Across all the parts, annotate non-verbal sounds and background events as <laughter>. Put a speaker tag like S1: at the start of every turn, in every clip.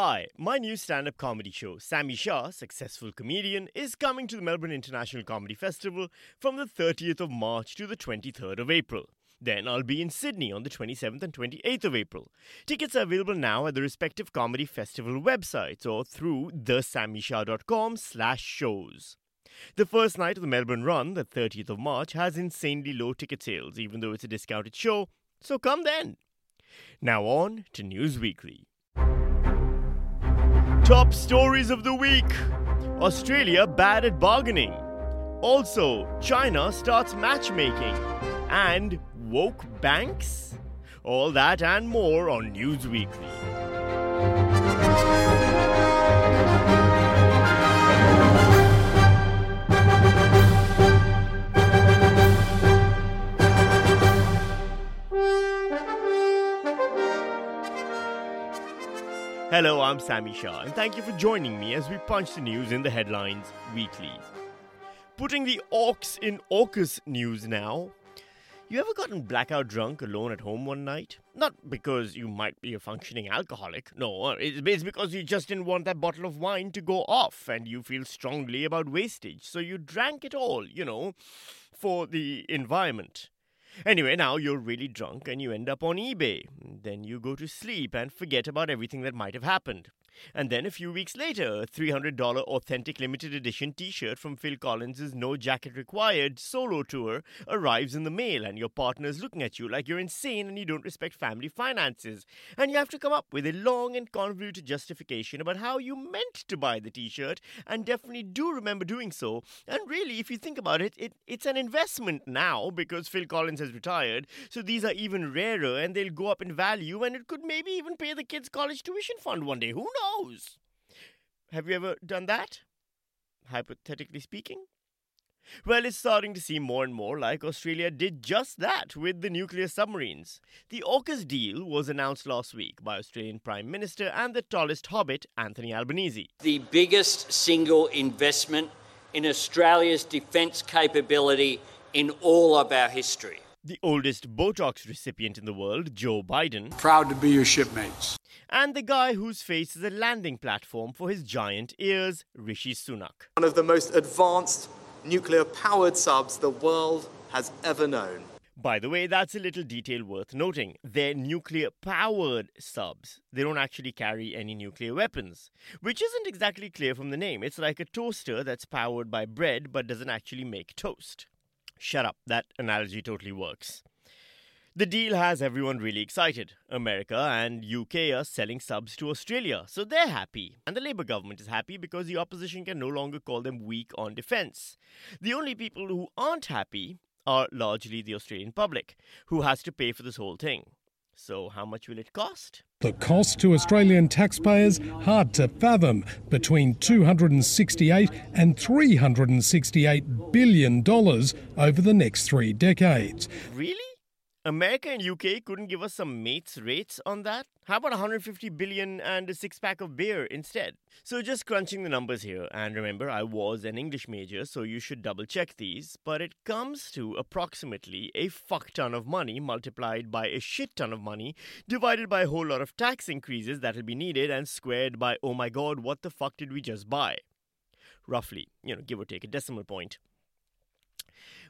S1: Hi, my new stand up comedy show, Sami Shah, Successful Comedian, is coming to the Melbourne International Comedy Festival from the 30th of March to the 23rd of April. Then I'll be in Sydney on the 27th and 28th of April. Tickets are available now at the respective comedy festival websites or through thesammyshah.com slash shows. The first night of the Melbourne run, the 30th of March, has insanely low ticket sales, even though it's a discounted show, so come then. Now on to News Weakly. Top stories of the week Australia bad at bargaining. Also, China starts matchmaking. And woke banks? All that and more on News Weakly. Hello, I'm Sami Shah, and thank you for joining me as we punch the news in the headlines weakly. Putting the orcs in AUKUS news now. You ever gotten blackout drunk alone at home one night? Not because you might be a functioning alcoholic. No, it's because you just didn't want that bottle of wine to go off and you feel strongly about wastage. So you drank it all, you know, for the environment. Anyway, now you're really drunk and you end up on eBay. Then you go to sleep and forget about everything that might have happened. And then a few weeks later, a $300 authentic limited edition t shirt from Phil Collins' No Jacket Required solo tour arrives in the mail, and your partner is looking at you like you're insane and you don't respect family finances. And you have to come up with a long and convoluted justification about how you meant to buy the t shirt, and definitely do remember doing so. And really, if you think about it, it, it's an investment now because Phil Collins has retired, so these are even rarer and they'll go up in value, and it could maybe even pay the kids' college tuition fund one day. Who knows? Knows? Have you ever done that? Hypothetically speaking? Well, it's starting to seem more and more like Australia did just that with the nuclear submarines. The AUKUS deal was announced last week by Australian Prime Minister and the tallest hobbit, Anthony Albanese.
S2: The biggest single investment in Australia's defence capability in all of our history.
S1: The oldest Botox recipient in the world, Joe Biden.
S3: Proud to be your shipmates
S1: and the guy whose face is a landing platform for his giant ears, Rishi Sunak.
S4: One of the most advanced nuclear powered subs the world has ever known.
S1: By the way, that's a little detail worth noting. They're nuclear powered subs. They don't actually carry any nuclear weapons, which isn't exactly clear from the name. It's like a toaster that's powered by bread but doesn't actually make toast. Shut up, that analogy totally works. The deal has everyone really excited. America and UK are selling subs to Australia, so they're happy. And the Labour government is happy because the opposition can no longer call them weak on defence. The only people who aren't happy are largely the Australian public, who has to pay for this whole thing. So, how much will it cost?
S5: The cost to Australian taxpayers hard to fathom, between 268 and 368 billion dollars over the next 3 decades.
S1: Really? America and UK couldn't give us some mates rates on that? How about 150 billion and a six pack of beer instead? So, just crunching the numbers here, and remember, I was an English major, so you should double check these, but it comes to approximately a fuck ton of money multiplied by a shit ton of money, divided by a whole lot of tax increases that'll be needed, and squared by, oh my god, what the fuck did we just buy? Roughly, you know, give or take a decimal point.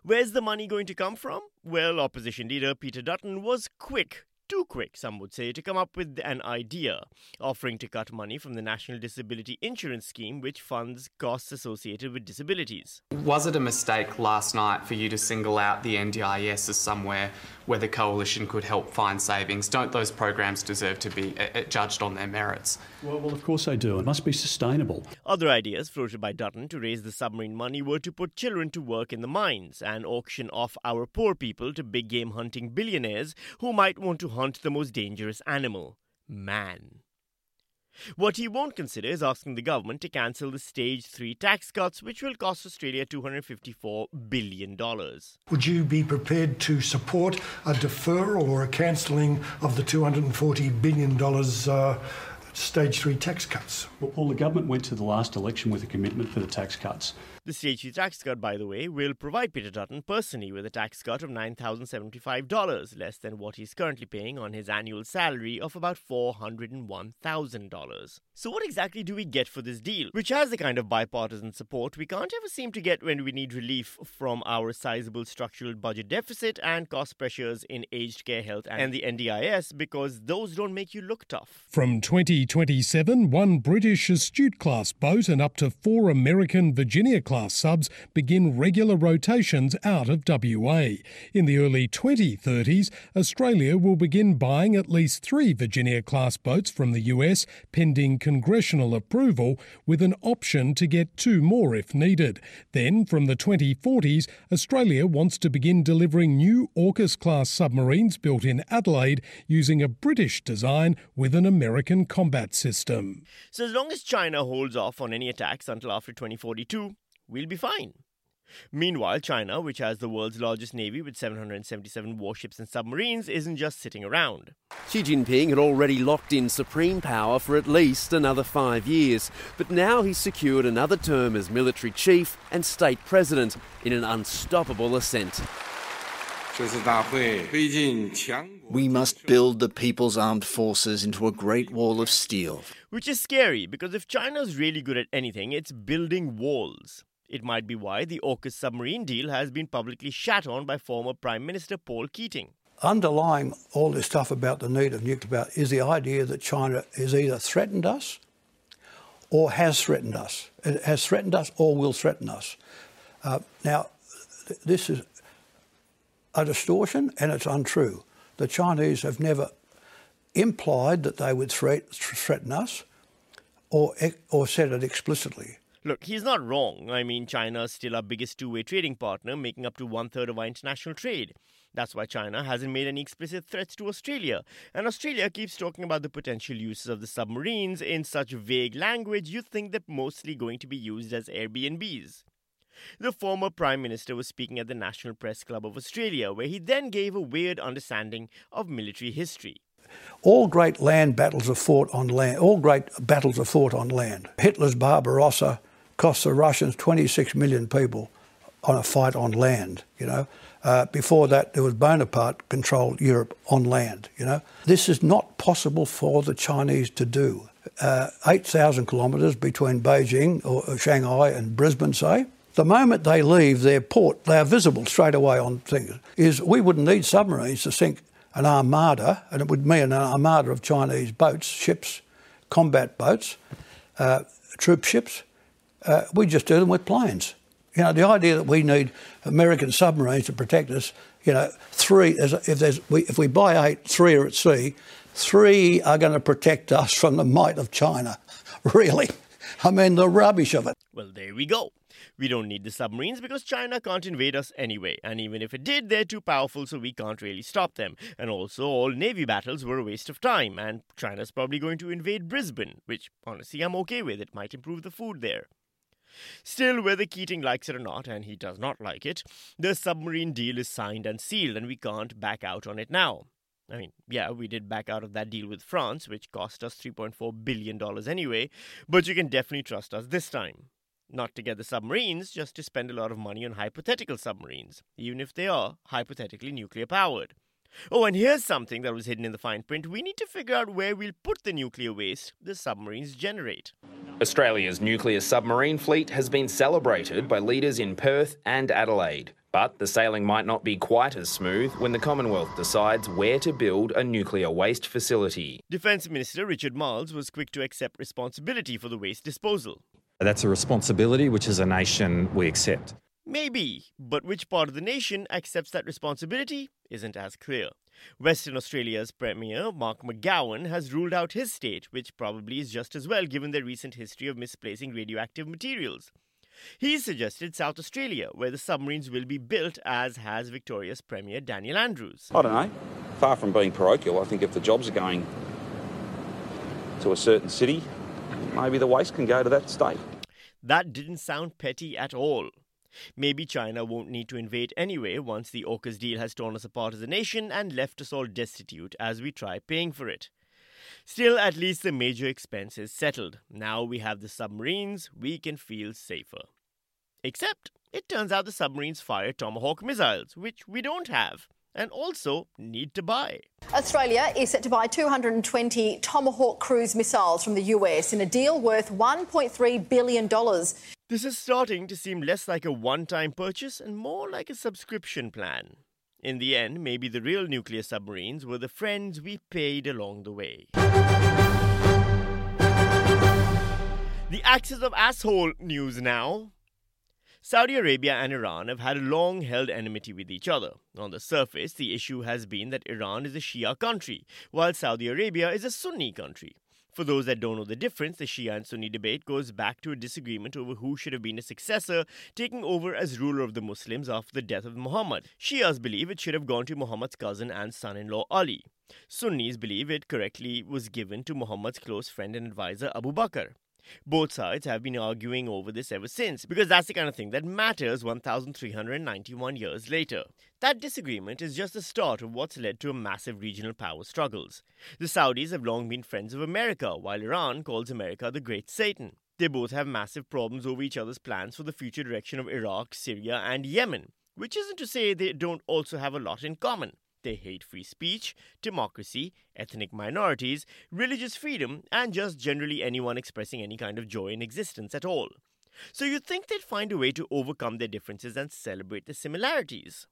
S1: Where's the money going to come from? Well, opposition leader Peter Dutton was quick too quick, some would say, to come up with an idea, offering to cut money from the National Disability Insurance Scheme, which funds costs associated with disabilities.
S6: Was it a mistake last night for you to single out the NDIS as somewhere where the coalition could help find savings? Don't those programs deserve to be uh, uh, judged on their merits?
S7: Well, well, of course they do. It must be sustainable.
S1: Other ideas floated by Dutton to raise the submarine money were to put children to work in the mines and auction off our poor people to big game hunting billionaires who might want to hunt the most dangerous animal man. What he won't consider is asking the government to cancel the Stage 3 tax cuts, which will cost Australia $254 billion.
S8: Would you be prepared to support a deferral or a cancelling of the $240 billion uh, Stage 3 tax cuts?
S7: Well, Paul, the government went to the last election with a commitment for the tax cuts.
S1: The stage tax cut, by the way, will provide Peter Dutton personally with a tax cut of $9,075, less than what he's currently paying on his annual salary of about $401,000. So, what exactly do we get for this deal, which has the kind of bipartisan support we can't ever seem to get when we need relief from our sizable structural budget deficit and cost pressures in aged care health and the NDIS because those don't make you look tough?
S5: From 2027, one British Astute class boat and up to four American Virginia class subs begin regular rotations out of WA. In the early 2030s, Australia will begin buying at least three Virginia class boats from the US, pending congressional approval, with an option to get two more if needed. Then, from the 2040s, Australia wants to begin delivering new AUKUS class submarines built in Adelaide using a British design with an American combat system.
S1: So, as long as China holds off on any attacks until after 2042, we'll be fine. Meanwhile, China, which has the world's largest navy with 777 warships and submarines, isn't just sitting around.
S3: Xi Jinping had already locked in supreme power for at least another five years, but now he's secured another term as military chief and state president in an unstoppable ascent.
S9: We must build the People's Armed Forces into a great wall of steel.
S1: Which is scary because if China's really good at anything, it's building walls. It might be why the AUKUS submarine deal has been publicly shat on by former Prime Minister Paul Keating.
S10: Underlying all this stuff about the need of nuclear power is the idea that China has either threatened us or has threatened us. It has threatened us or will threaten us. Uh, now, th- this is a distortion and it's untrue. The Chinese have never implied that they would threat, threaten us or, or said it explicitly.
S1: Look, he's not wrong. I mean, China is still our biggest two way trading partner, making up to one third of our international trade. That's why China hasn't made any explicit threats to Australia. And Australia keeps talking about the potential uses of the submarines in such vague language you'd think they're mostly going to be used as Airbnbs. The former Prime Minister was speaking at the National Press Club of Australia, where he then gave a weird understanding of military history.
S10: All great land battles are fought on land. All great battles are fought on land. Hitler's Barbarossa cost the Russians 26 million people on a fight on land, you know. Uh, before that, there was Bonaparte controlled Europe on land, you know. This is not possible for the Chinese to do. Uh, 8,000 kilometres between Beijing or Shanghai and Brisbane, say. The moment they leave their port, they are visible straight away on things. Is we wouldn't need submarines to sink an armada, and it would mean an armada of Chinese boats, ships, combat boats, uh, troop ships, uh, we just do them with planes. You know, the idea that we need American submarines to protect us, you know, three, if, there's, we, if we buy eight, three are at sea, three are going to protect us from the might of China. <laughs> Really? I mean, the rubbish of it.
S1: Well, there we go. We don't need the submarines because China can't invade us anyway. And even if it did, they're too powerful, so we can't really stop them. And also, all Navy battles were a waste of time. And China's probably going to invade Brisbane, which honestly I'm okay with. It might improve the food there. Still, whether Keating likes it or not, and he does not like it, the submarine deal is signed and sealed, and we can't back out on it now. I mean, yeah, we did back out of that deal with France, which cost us $3.4 billion anyway, but you can definitely trust us this time. Not to get the submarines, just to spend a lot of money on hypothetical submarines, even if they are hypothetically nuclear powered. Oh, and here's something that was hidden in the fine print. We need to figure out where we'll put the nuclear waste the submarines generate.
S11: Australia's nuclear submarine fleet has been celebrated by leaders in Perth and Adelaide. But the sailing might not be quite as smooth when the Commonwealth decides where to build a nuclear waste facility.
S1: Defence Minister Richard Marles was quick to accept responsibility for the waste disposal.
S12: That's a responsibility which, as a nation, we accept.
S1: Maybe, but which part of the nation accepts that responsibility isn't as clear. Western Australia's Premier, Mark McGowan, has ruled out his state, which probably is just as well given their recent history of misplacing radioactive materials. He suggested South Australia, where the submarines will be built, as has Victoria's Premier Daniel Andrews.
S13: I don't know. Far from being parochial, I think if the jobs are going to a certain city, maybe the waste can go to that state.
S1: That didn't sound petty at all. Maybe China won't need to invade anyway once the AUKUS deal has torn us apart as a nation and left us all destitute as we try paying for it. Still, at least the major expense is settled. Now we have the submarines, we can feel safer. Except, it turns out the submarines fire Tomahawk missiles, which we don't have and also need to buy.
S14: Australia is set to buy 220 Tomahawk cruise missiles from the US in a deal worth $1.3 billion.
S1: This is starting to seem less like a one time purchase and more like a subscription plan. In the end, maybe the real nuclear submarines were the friends we paid along the way. The axis of asshole news now. Saudi Arabia and Iran have had a long held enmity with each other. On the surface, the issue has been that Iran is a Shia country, while Saudi Arabia is a Sunni country. For those that don't know the difference, the Shia and Sunni debate goes back to a disagreement over who should have been a successor, taking over as ruler of the Muslims after the death of Muhammad. Shias believe it should have gone to Muhammad's cousin and son in law Ali. Sunnis believe it correctly was given to Muhammad's close friend and advisor Abu Bakr. Both sides have been arguing over this ever since, because that's the kind of thing that matters 1,391 years later. That disagreement is just the start of what's led to a massive regional power struggles. The Saudis have long been friends of America, while Iran calls America the Great Satan. They both have massive problems over each other's plans for the future direction of Iraq, Syria, and Yemen, which isn't to say they don't also have a lot in common. They hate free speech, democracy, ethnic minorities, religious freedom, and just generally anyone expressing any kind of joy in existence at all. So you'd think they'd find a way to overcome their differences and celebrate the similarities.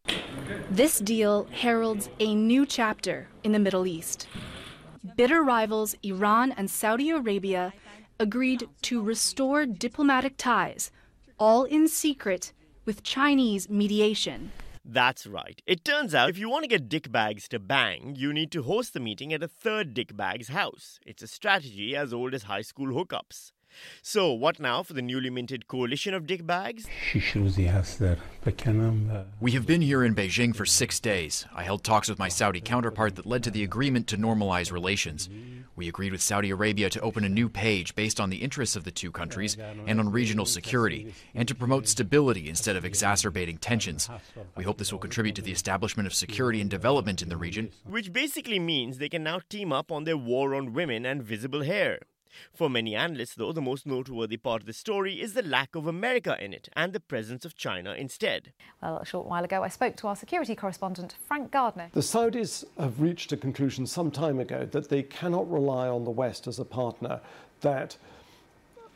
S15: This deal heralds a new chapter in the Middle East. Bitter rivals Iran and Saudi Arabia agreed to restore diplomatic ties, all in secret, with Chinese mediation.
S1: That's right. It turns out if you want to get dickbags to bang, you need to host the meeting at a third dickbag's house. It's a strategy as old as high school hookups. So, what now for the newly minted coalition of dickbags?
S16: We have been here in Beijing for six days. I held talks with my Saudi counterpart that led to the agreement to normalize relations. We agreed with Saudi Arabia to open a new page based on the interests of the two countries and on regional security, and to promote stability instead of exacerbating tensions. We hope this will contribute to the establishment of security and development in the region.
S1: Which basically means they can now team up on their war on women and visible hair. For many analysts, though, the most noteworthy part of the story is the lack of America in it and the presence of China instead.
S17: Well, a short while ago, I spoke to our security correspondent, Frank Gardner.
S18: The Saudis have reached a conclusion some time ago that they cannot rely on the West as a partner, that,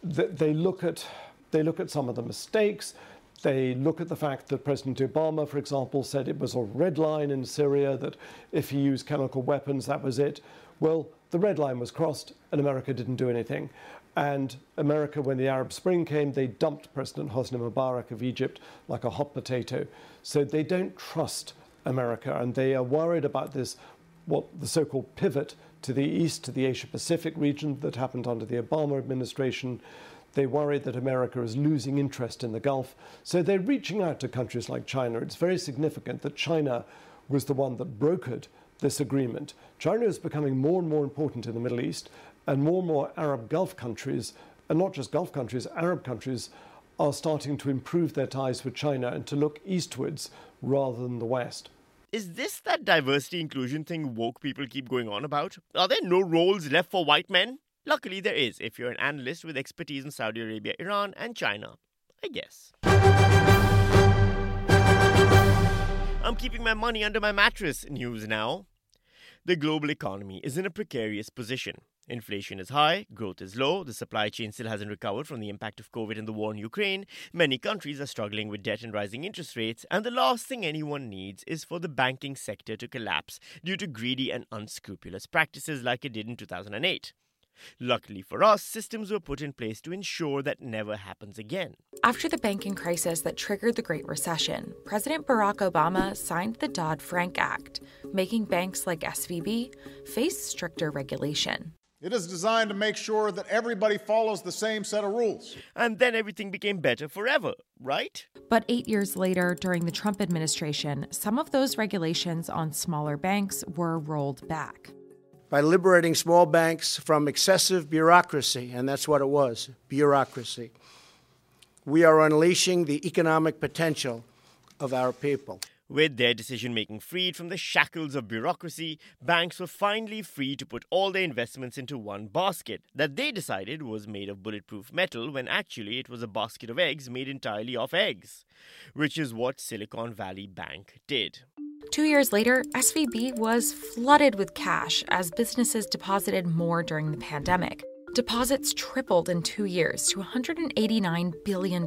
S18: that they, look at, they look at some of the mistakes. They look at the fact that President Obama, for example, said it was a red line in Syria, that if he used chemical weapons, that was it. Well, the red line was crossed and America didn't do anything. And America, when the Arab Spring came, they dumped President Hosni Mubarak of Egypt like a hot potato. So they don't trust America and they are worried about this, what the so called pivot to the east, to the Asia Pacific region that happened under the Obama administration. They worry that America is losing interest in the Gulf. So they're reaching out to countries like China. It's very significant that China was the one that brokered this agreement. China is becoming more and more important in the Middle East, and more and more Arab Gulf countries, and not just Gulf countries, Arab countries, are starting to improve their ties with China and to look eastwards rather than the West.
S1: Is this that diversity inclusion thing woke people keep going on about? Are there no roles left for white men? Luckily, there is if you're an analyst with expertise in Saudi Arabia, Iran, and China. I guess. I'm keeping my money under my mattress news now. The global economy is in a precarious position. Inflation is high, growth is low, the supply chain still hasn't recovered from the impact of COVID and the war in Ukraine. Many countries are struggling with debt and rising interest rates, and the last thing anyone needs is for the banking sector to collapse due to greedy and unscrupulous practices like it did in 2008. Luckily for us, systems were put in place to ensure that never happens again.
S19: After the banking crisis that triggered the Great Recession, President Barack Obama signed the Dodd Frank Act, making banks like SVB face stricter regulation.
S20: It is designed to make sure that everybody follows the same set of rules.
S1: And then everything became better forever, right?
S19: But eight years later, during the Trump administration, some of those regulations on smaller banks were rolled back
S21: by liberating small banks from excessive bureaucracy, and that's what it was bureaucracy. We are unleashing the economic potential of our people.
S1: With their decision making freed from the shackles of bureaucracy, banks were finally free to put all their investments into one basket that they decided was made of bulletproof metal when actually it was a basket of eggs made entirely of eggs, which is what Silicon Valley Bank did.
S19: Two years later, SVB was flooded with cash as businesses deposited more during the pandemic. Deposits tripled in two years to $189 billion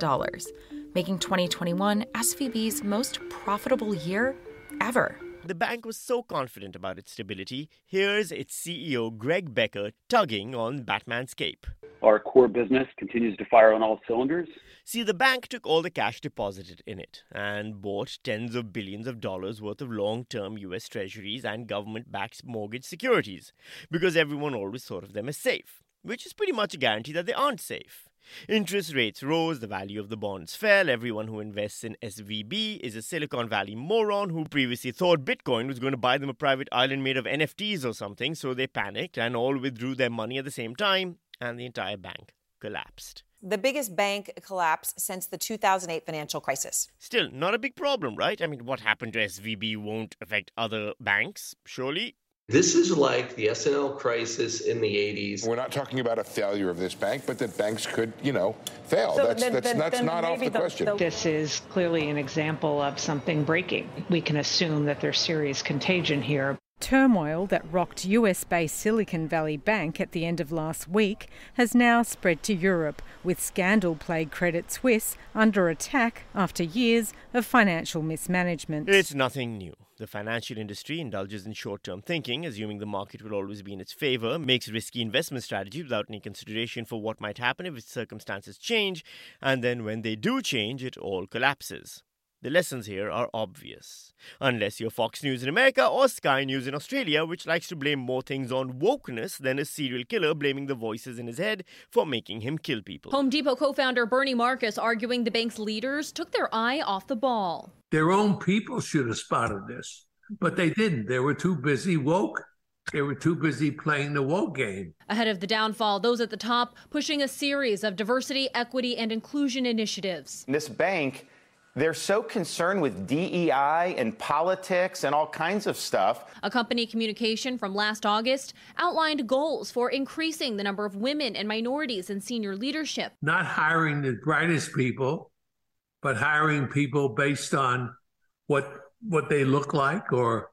S19: making 2021 SVB's most profitable year ever.
S1: The bank was so confident about its stability, here's its CEO Greg Becker tugging on Batman's cape.
S22: Our core business continues to fire on all cylinders.
S1: See, the bank took all the cash deposited in it and bought tens of billions of dollars worth of long term US treasuries and government backed mortgage securities because everyone always thought of them as safe, which is pretty much a guarantee that they aren't safe. Interest rates rose, the value of the bonds fell. Everyone who invests in SVB is a Silicon Valley moron who previously thought Bitcoin was going to buy them a private island made of NFTs or something, so they panicked and all withdrew their money at the same time, and the entire bank collapsed.
S23: The biggest bank collapse since the 2008 financial crisis.
S1: Still, not a big problem, right? I mean, what happened to SVB won't affect other banks, surely?
S24: This is like the S&L crisis in the 80s.
S25: We're not talking about a failure of this bank, but that banks could, you know, fail. So that's then, that's, then, that's then not off the, the question. The,
S26: this is clearly an example of something breaking. We can assume that there's serious contagion here.
S27: Turmoil that rocked US based Silicon Valley Bank at the end of last week has now spread to Europe, with scandal plagued Credit Suisse under attack after years of financial mismanagement.
S1: It's nothing new. The financial industry indulges in short term thinking, assuming the market will always be in its favor, makes risky investment strategies without any consideration for what might happen if its circumstances change, and then when they do change, it all collapses. The lessons here are obvious. Unless you're Fox News in America or Sky News in Australia, which likes to blame more things on wokeness than a serial killer blaming the voices in his head for making him kill people.
S28: Home Depot co founder Bernie Marcus arguing the bank's leaders took their eye off the ball.
S29: Their own people should have spotted this, but they didn't. They were too busy woke. They were too busy playing the woke game.
S28: Ahead of the downfall, those at the top pushing a series of diversity, equity, and inclusion initiatives.
S30: This bank they're so concerned with DEI and politics and all kinds of stuff.
S28: A company communication from last August outlined goals for increasing the number of women and minorities in senior leadership.
S29: Not hiring the brightest people, but hiring people based on what what they look like or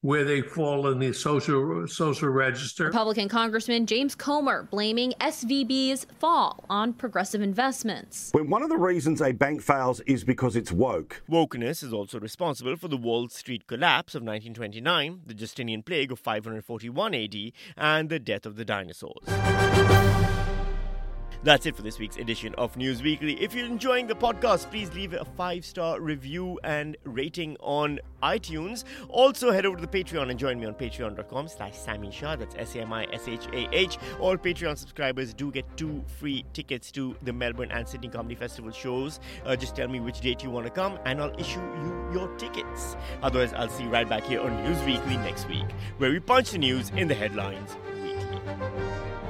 S29: where they fall in the social social register.
S28: Republican Congressman James Comer blaming SVB's fall on progressive investments.
S31: When one of the reasons a bank fails is because it's woke.
S1: Wokeness is also responsible for the Wall Street collapse of 1929, the Justinian plague of 541 AD, and the death of the dinosaurs. That's it for this week's edition of News Weakly. If you're enjoying the podcast, please leave a five star review and rating on iTunes. Also, head over to the Patreon and join me on patreon.com slash Sami Shah. That's S A M I S H A H. All Patreon subscribers do get two free tickets to the Melbourne and Sydney Comedy Festival shows. Uh, just tell me which date you want to come and I'll issue you your tickets. Otherwise, I'll see you right back here on News Weakly next week, where we punch the news in the headlines weakly.